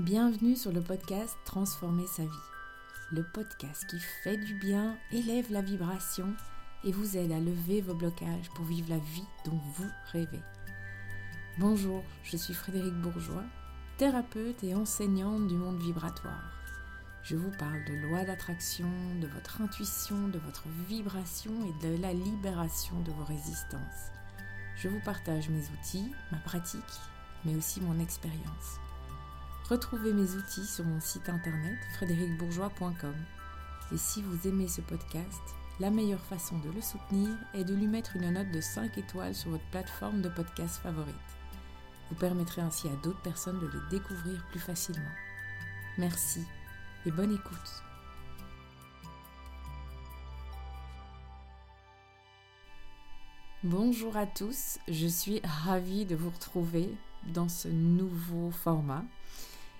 Bienvenue sur le podcast Transformer sa vie. Le podcast qui fait du bien, élève la vibration et vous aide à lever vos blocages pour vivre la vie dont vous rêvez. Bonjour, je suis Frédéric Bourgeois, thérapeute et enseignante du monde vibratoire. Je vous parle de loi d'attraction, de votre intuition, de votre vibration et de la libération de vos résistances. Je vous partage mes outils, ma pratique, mais aussi mon expérience. Retrouvez mes outils sur mon site internet frédéricbourgeois.com. Et si vous aimez ce podcast, la meilleure façon de le soutenir est de lui mettre une note de 5 étoiles sur votre plateforme de podcast favorite. Vous permettrez ainsi à d'autres personnes de le découvrir plus facilement. Merci et bonne écoute. Bonjour à tous, je suis ravie de vous retrouver dans ce nouveau format.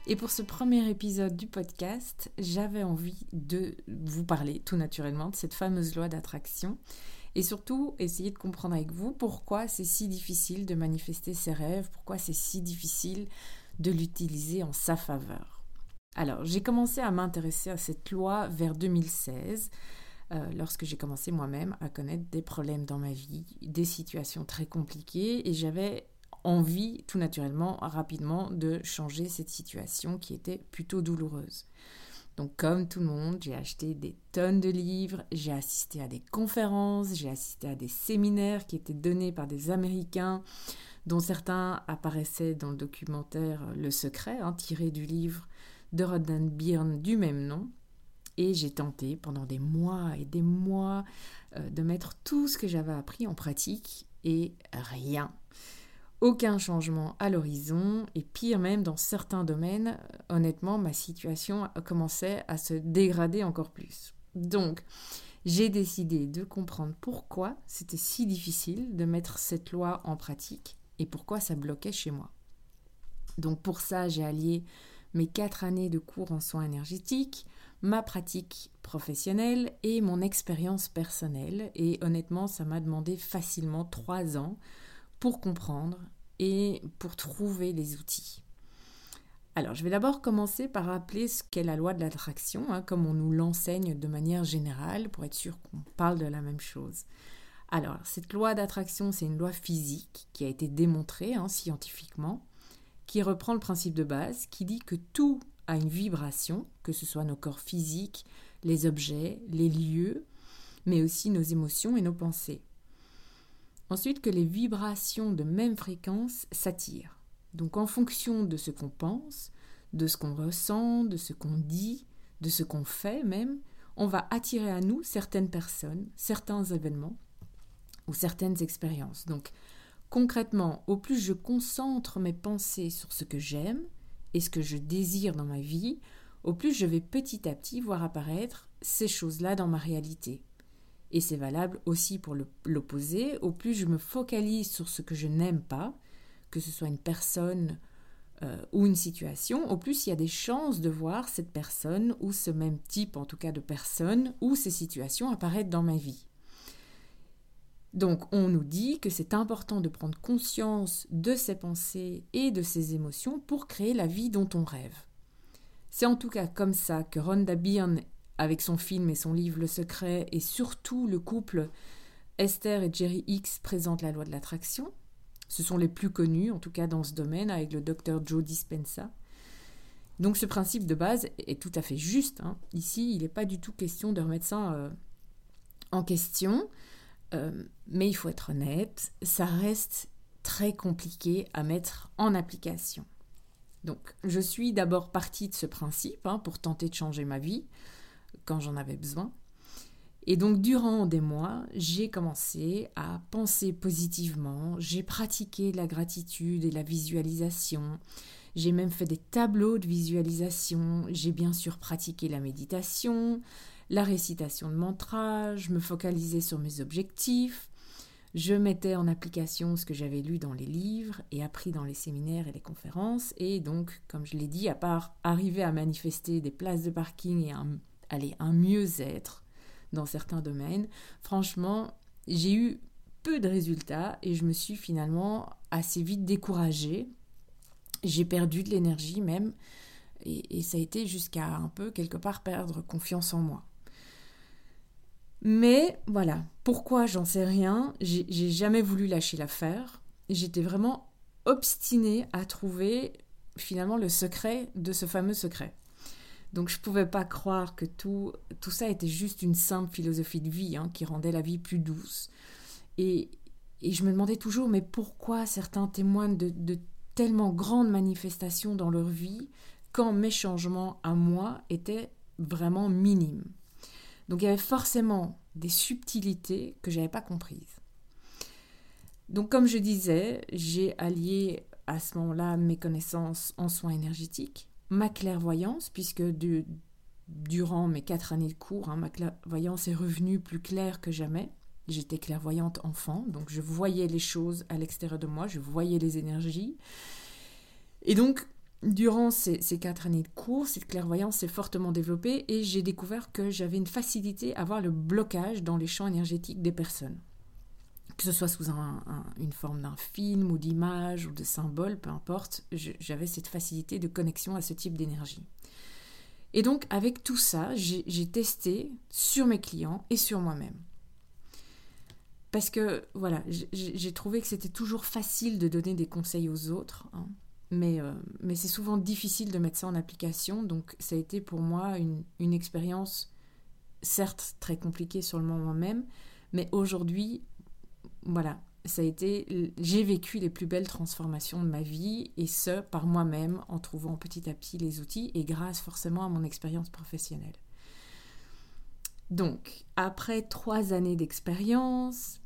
Et pour ce premier épisode du podcast, j'avais envie de vous parler tout naturellement de cette fameuse loi d'attraction et surtout essayer de comprendre avec vous pourquoi c'est si difficile de manifester ses rêves, pourquoi c'est si difficile de l'utiliser en sa faveur. Alors, j'ai commencé à m'intéresser à cette loi vers 2016. Euh, lorsque j'ai commencé moi-même à connaître des problèmes dans ma vie, des situations très compliquées, et j'avais envie tout naturellement rapidement de changer cette situation qui était plutôt douloureuse. Donc comme tout le monde, j'ai acheté des tonnes de livres, j'ai assisté à des conférences, j'ai assisté à des séminaires qui étaient donnés par des Américains, dont certains apparaissaient dans le documentaire Le Secret, hein, tiré du livre de Rodden Byrne du même nom. Et j'ai tenté pendant des mois et des mois euh, de mettre tout ce que j'avais appris en pratique et rien aucun changement à l'horizon et pire même dans certains domaines, honnêtement, ma situation commençait à se dégrader encore plus. Donc, j'ai décidé de comprendre pourquoi c'était si difficile de mettre cette loi en pratique et pourquoi ça bloquait chez moi. Donc pour ça, j'ai allié mes quatre années de cours en soins énergétiques, ma pratique professionnelle et mon expérience personnelle. Et honnêtement, ça m'a demandé facilement trois ans pour comprendre et pour trouver les outils. Alors, je vais d'abord commencer par rappeler ce qu'est la loi de l'attraction, hein, comme on nous l'enseigne de manière générale, pour être sûr qu'on parle de la même chose. Alors, cette loi d'attraction, c'est une loi physique qui a été démontrée hein, scientifiquement, qui reprend le principe de base, qui dit que tout a une vibration, que ce soit nos corps physiques, les objets, les lieux, mais aussi nos émotions et nos pensées. Ensuite, que les vibrations de même fréquence s'attirent. Donc en fonction de ce qu'on pense, de ce qu'on ressent, de ce qu'on dit, de ce qu'on fait même, on va attirer à nous certaines personnes, certains événements ou certaines expériences. Donc concrètement, au plus je concentre mes pensées sur ce que j'aime et ce que je désire dans ma vie, au plus je vais petit à petit voir apparaître ces choses-là dans ma réalité. Et c'est valable aussi pour l'opposé. Au plus je me focalise sur ce que je n'aime pas, que ce soit une personne euh, ou une situation, au plus il y a des chances de voir cette personne ou ce même type en tout cas de personne ou ces situations apparaître dans ma vie. Donc on nous dit que c'est important de prendre conscience de ses pensées et de ses émotions pour créer la vie dont on rêve. C'est en tout cas comme ça que Rhonda Byrne avec son film et son livre Le Secret, et surtout le couple Esther et Jerry X présentent la loi de l'attraction. Ce sont les plus connus, en tout cas dans ce domaine, avec le docteur Joe Dispenza. Donc ce principe de base est tout à fait juste. Hein. Ici, il n'est pas du tout question de remettre ça en question, euh, mais il faut être honnête, ça reste très compliqué à mettre en application. Donc je suis d'abord partie de ce principe hein, pour tenter de changer ma vie quand j'en avais besoin. Et donc durant des mois, j'ai commencé à penser positivement, j'ai pratiqué la gratitude et la visualisation, j'ai même fait des tableaux de visualisation, j'ai bien sûr pratiqué la méditation, la récitation de mantras, je me focalisais sur mes objectifs, je mettais en application ce que j'avais lu dans les livres et appris dans les séminaires et les conférences, et donc, comme je l'ai dit, à part arriver à manifester des places de parking et un allez, un mieux-être dans certains domaines. Franchement, j'ai eu peu de résultats et je me suis finalement assez vite découragée. J'ai perdu de l'énergie même. Et, ça a été jusqu'à un peu, quelque part, perdre confiance en moi. Mais voilà, pourquoi j'en sais rien, j'ai jamais voulu lâcher l'affaire. J'étais vraiment obstinée à trouver finalement le secret de ce fameux secret. Donc je ne pouvais pas croire que tout, tout ça était juste une simple philosophie de vie hein, qui rendait la vie plus douce. Et, et, je me demandais toujours, mais pourquoi certains témoignent de, de tellement grandes manifestations dans leur vie quand mes changements à moi étaient vraiment minimes? Donc il y avait forcément des subtilités que je n'avais pas comprises. Donc comme je disais, j'ai allié à ce moment-là mes connaissances en soins énergétiques, ma clairvoyance, puisque durant mes quatre années de cours, hein, ma clairvoyance est revenue plus claire que jamais. J'étais clairvoyante enfant, donc je voyais les choses à l'extérieur de moi, je voyais les énergies. Et donc, durant ces, quatre années de cours, cette clairvoyance s'est fortement développée et j'ai découvert que j'avais une facilité à voir le blocage dans les champs énergétiques des personnes. Que ce soit sous une forme d'un film ou d'image ou de symbole, peu importe, j'avais cette facilité de connexion à ce type d'énergie. Et donc, avec tout ça, j'ai testé sur mes clients et sur moi-même. Parce que, voilà, j'ai trouvé que c'était toujours facile de donner des conseils aux autres. Hein. Mais, euh, mais c'est souvent difficile de mettre ça en application. Donc ça a été pour moi une, une expérience, certes très compliquée sur le moment même, mais aujourd'hui, voilà, ça a été, j'ai vécu les plus belles transformations de ma vie, et ce, par moi-même, en trouvant petit à petit les outils, et grâce forcément à mon expérience professionnelle. Donc, après trois années d'expérience,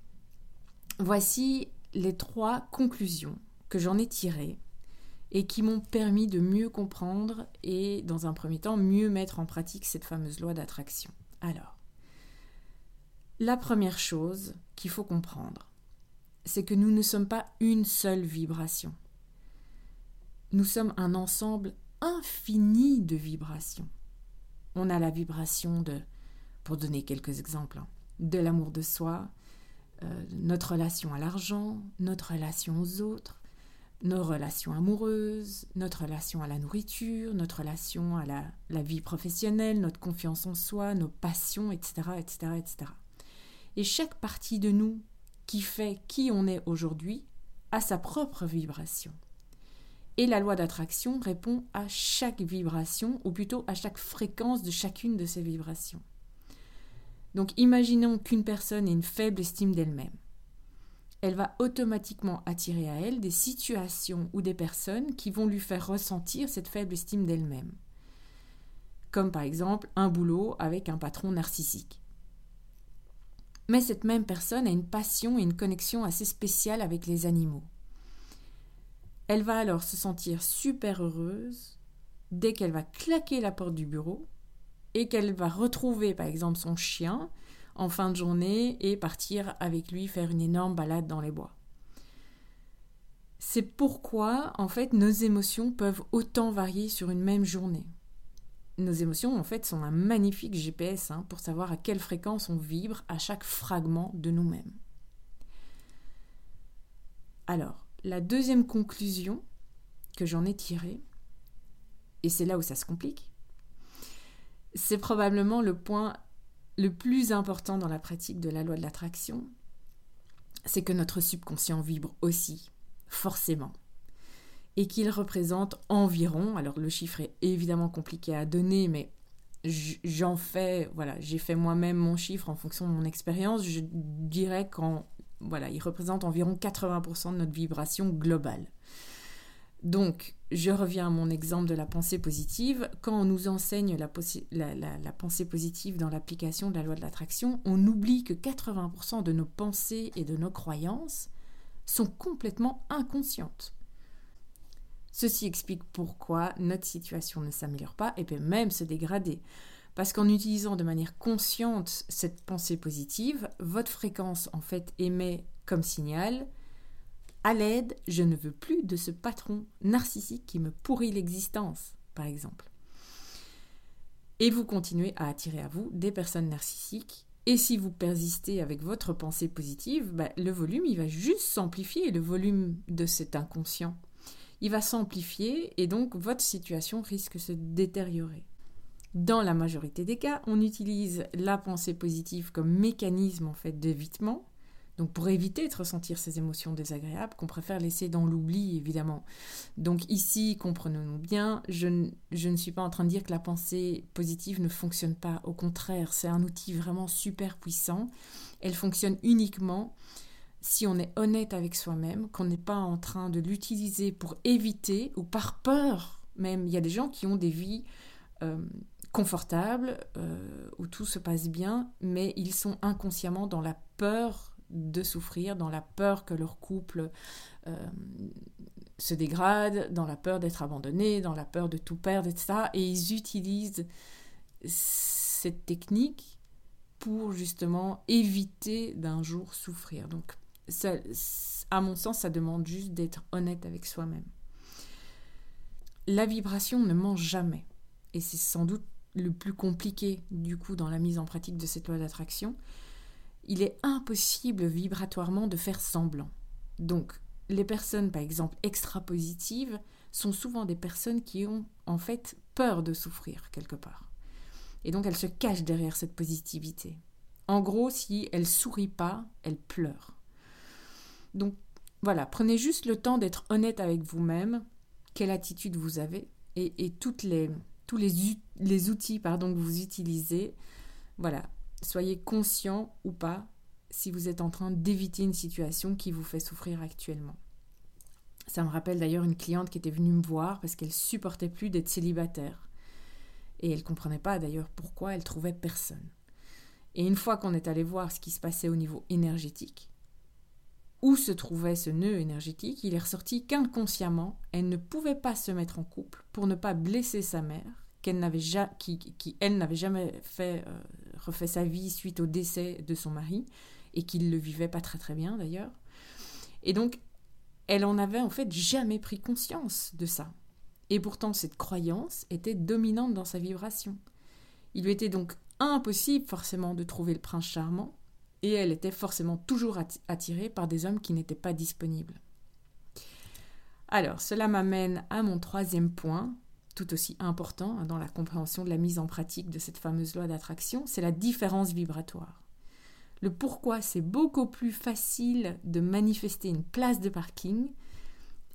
voici les trois conclusions que j'en ai tirées et qui m'ont permis de mieux comprendre et, dans un premier temps, mieux mettre en pratique cette fameuse loi d'attraction. Alors, la première chose qu'il faut comprendre, c'est que nous ne sommes pas une seule vibration. Nous sommes un ensemble infini de vibrations. On a la vibration de, pour donner quelques exemples, hein, de l'amour de soi, euh, notre relation à l'argent, notre relation aux autres, nos relations amoureuses, notre relation à la nourriture, notre relation à la, vie professionnelle, notre confiance en soi, nos passions, etc., etc., etc. Et chaque partie de nous qui fait qui on est aujourd'hui a sa propre vibration. Et la loi d'attraction répond à chaque vibration, ou plutôt à chaque fréquence de chacune de ces vibrations. Donc imaginons qu'une personne ait une faible estime d'elle-même elle va automatiquement attirer à elle des situations ou des personnes qui vont lui faire ressentir cette faible estime d'elle-même. Comme par exemple un boulot avec un patron narcissique. Mais cette même personne a une passion et une connexion assez spéciale avec les animaux. Elle va alors se sentir super heureuse dès qu'elle va claquer la porte du bureau et qu'elle va retrouver par exemple son chien en fin de journée et partir avec lui faire une énorme balade dans les bois. C'est pourquoi, en fait, nos émotions peuvent autant varier sur une même journée. Nos émotions, en fait, sont un magnifique GPS hein, pour savoir à quelle fréquence on vibre à chaque fragment de nous-mêmes. Alors, la deuxième conclusion que j'en ai tirée, et c'est là où ça se complique, c'est probablement le point le plus important dans la pratique de la loi de l'attraction, c'est que notre subconscient vibre aussi, forcément, et qu'il représente environ, alors le chiffre est évidemment compliqué à donner, mais j'en fais, voilà, j'ai fait moi-même mon chiffre en fonction de mon expérience, je dirais qu'en, voilà, il représente environ 80% de notre vibration globale. Donc, je reviens à mon exemple de la pensée positive. Quand on nous enseigne la, pensée positive dans l'application de la loi de l'attraction, on oublie que 80% de nos pensées et de nos croyances sont complètement inconscientes. Ceci explique pourquoi notre situation ne s'améliore pas et peut même se dégrader. Parce qu'en utilisant de manière consciente cette pensée positive, votre fréquence en fait émet comme signal à l'aide, je ne veux plus de ce patron narcissique qui me pourrit l'existence, par exemple. Et vous continuez à attirer à vous des personnes narcissiques. Et si vous persistez avec votre pensée positive, bah, le volume, il va juste s'amplifier, le volume de cet inconscient. Il va s'amplifier et donc votre situation risque de se détériorer. Dans la majorité des cas, on utilise la pensée positive comme mécanisme en fait d'évitement donc pour éviter de ressentir ces émotions désagréables qu'on préfère laisser dans l'oubli, évidemment. Donc ici, comprenons-nous bien, je, ne suis pas en train de dire que la pensée positive ne fonctionne pas. Au contraire, c'est un outil vraiment super puissant. Elle fonctionne uniquement si on est honnête avec soi-même, qu'on n'est pas en train de l'utiliser pour éviter ou par peur même. Il y a des gens qui ont des vies... Euh, confortables, euh, où tout se passe bien, mais ils sont inconsciemment dans la peur de souffrir, dans la peur que leur couple euh, se dégrade, dans la peur d'être abandonné, dans la peur de tout perdre, etc. Et ils utilisent cette technique pour justement éviter d'un jour souffrir. Donc, à mon sens, ça demande juste d'être honnête avec soi-même. La vibration ne ment jamais. Et c'est sans doute le plus compliqué, du coup, dans la mise en pratique de cette loi d'attraction il est impossible vibratoirement de faire semblant. Donc, les personnes, par exemple, extra-positives, sont souvent des personnes qui ont en fait peur de souffrir quelque part. Et donc, elles se cachent derrière cette positivité. En gros, si elles sourient pas, elles pleurent. Donc, voilà, prenez juste le temps d'être honnête avec vous-même, quelle attitude vous avez, et, toutes les, tous les, outils pardon, que vous utilisez. Voilà, soyez conscient ou pas si vous êtes en train d'éviter une situation qui vous fait souffrir actuellement. Ça me rappelle d'ailleurs une cliente qui était venue me voir parce qu'elle supportait plus d'être célibataire. Et elle ne comprenait pas d'ailleurs pourquoi elle trouvait personne. Et une fois qu'on est allé voir ce qui se passait au niveau énergétique, où se trouvait ce nœud énergétique, il est ressorti qu'inconsciemment, elle ne pouvait pas se mettre en couple pour ne pas blesser sa mère qu'elle n'avait qui, qui, elle n'avait jamais fait euh, refait sa vie suite au décès de son mari et qu'il le vivait pas très très bien d'ailleurs. Et donc elle en avait en fait jamais pris conscience de ça. Et pourtant cette croyance était dominante dans sa vibration. Il lui était donc impossible forcément de trouver le prince charmant et elle était forcément toujours attirée par des hommes qui n'étaient pas disponibles. Alors, cela m'amène à mon troisième point, tout aussi important hein, dans la compréhension de la mise en pratique de cette fameuse loi d'attraction, c'est la différence vibratoire. Le pourquoi c'est beaucoup plus facile de manifester une place de parking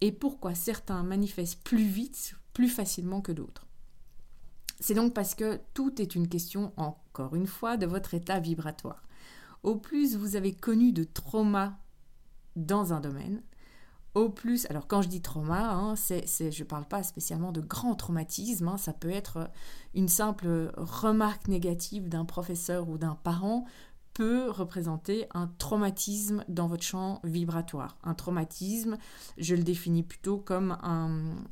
et pourquoi certains manifestent plus vite, plus facilement que d'autres. C'est donc parce que tout est une question, encore une fois, de votre état vibratoire. Au plus vous avez connu de trauma dans un domaine, au plus, alors quand je dis trauma, hein, c'est, je ne parle pas spécialement de grand traumatisme, hein, ça peut être une simple remarque négative d'un professeur ou d'un parent peut représenter un traumatisme dans votre champ vibratoire. Un traumatisme, je le définis plutôt comme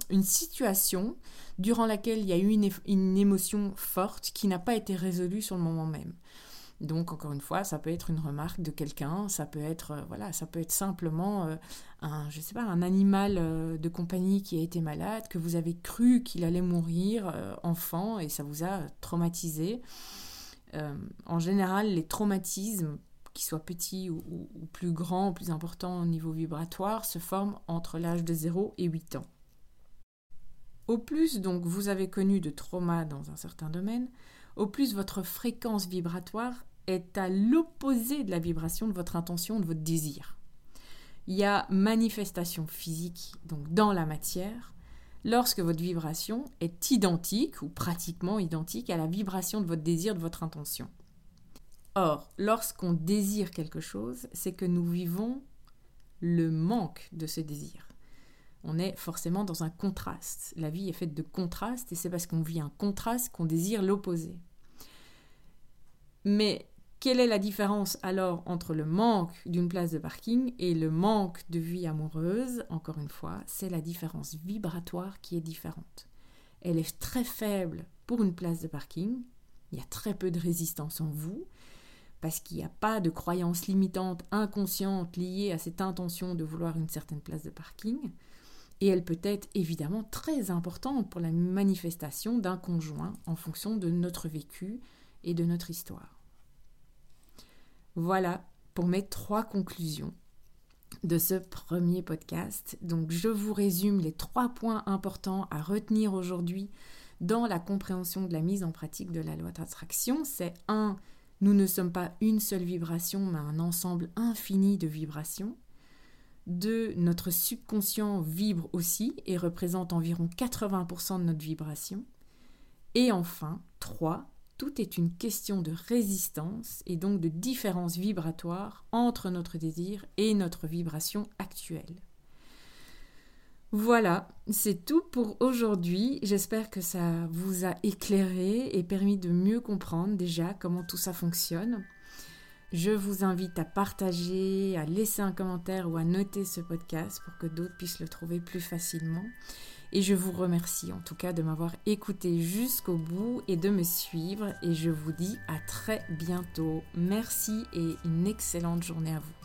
une situation durant laquelle il y a eu une, une émotion forte qui n'a pas été résolue sur le moment même. Donc encore une fois, ça peut être une remarque de quelqu'un, ça peut être euh, voilà, ça peut être simplement euh, un je sais pas un animal euh, de compagnie qui a été malade, que vous avez cru qu'il allait mourir enfant et ça vous a traumatisé. en général, les traumatismes qu'ils soient petits ou, plus grands, plus importants au niveau vibratoire, se forment entre l'âge de 0 et 8 ans. Au plus, donc, vous avez connu de traumas dans un certain domaine, au plus votre fréquence vibratoire est à l'opposé de la vibration de votre intention, de votre désir. Il y a manifestation physique, donc dans la matière, lorsque votre vibration est identique ou pratiquement identique à la vibration de votre désir, de votre intention. Or, lorsqu'on désire quelque chose, c'est que nous vivons le manque de ce désir. On est forcément dans un contraste. La vie est faite de contrastes et c'est parce qu'on vit un contraste qu'on désire l'opposé. Mais quelle est la différence alors entre le manque d'une place de parking et le manque de vie amoureuse? Encore une fois, c'est la différence vibratoire qui est différente. Elle est très faible pour une place de parking. Il y a très peu de résistance en vous parce qu'il n'y a pas de croyance limitante inconsciente liée à cette intention de vouloir une certaine place de parking. Et elle peut être évidemment très importante pour la manifestation d'un conjoint en fonction de notre vécu et de notre histoire. Voilà pour mes trois conclusions. de ce premier podcast. Donc je vous résume les trois points importants à retenir aujourd'hui dans la compréhension de la mise en pratique de la loi d'attraction. C'est 1. Nous ne sommes pas une seule vibration, mais un ensemble infini de vibrations. 2. Notre subconscient vibre aussi et représente environ 80% de notre vibration. Et enfin, 3. Tout est une question de résistance et donc de différence vibratoire entre notre désir et notre vibration actuelle. Voilà, c'est tout pour aujourd'hui. J'espère que ça vous a éclairé et permis de mieux comprendre déjà comment tout ça fonctionne. Je vous invite à partager, à laisser un commentaire ou à noter ce podcast pour que d'autres puissent le trouver plus facilement. Et je vous remercie en tout cas de m'avoir écouté jusqu'au bout et de me suivre. Et je vous dis à très bientôt. Merci et une excellente journée à vous.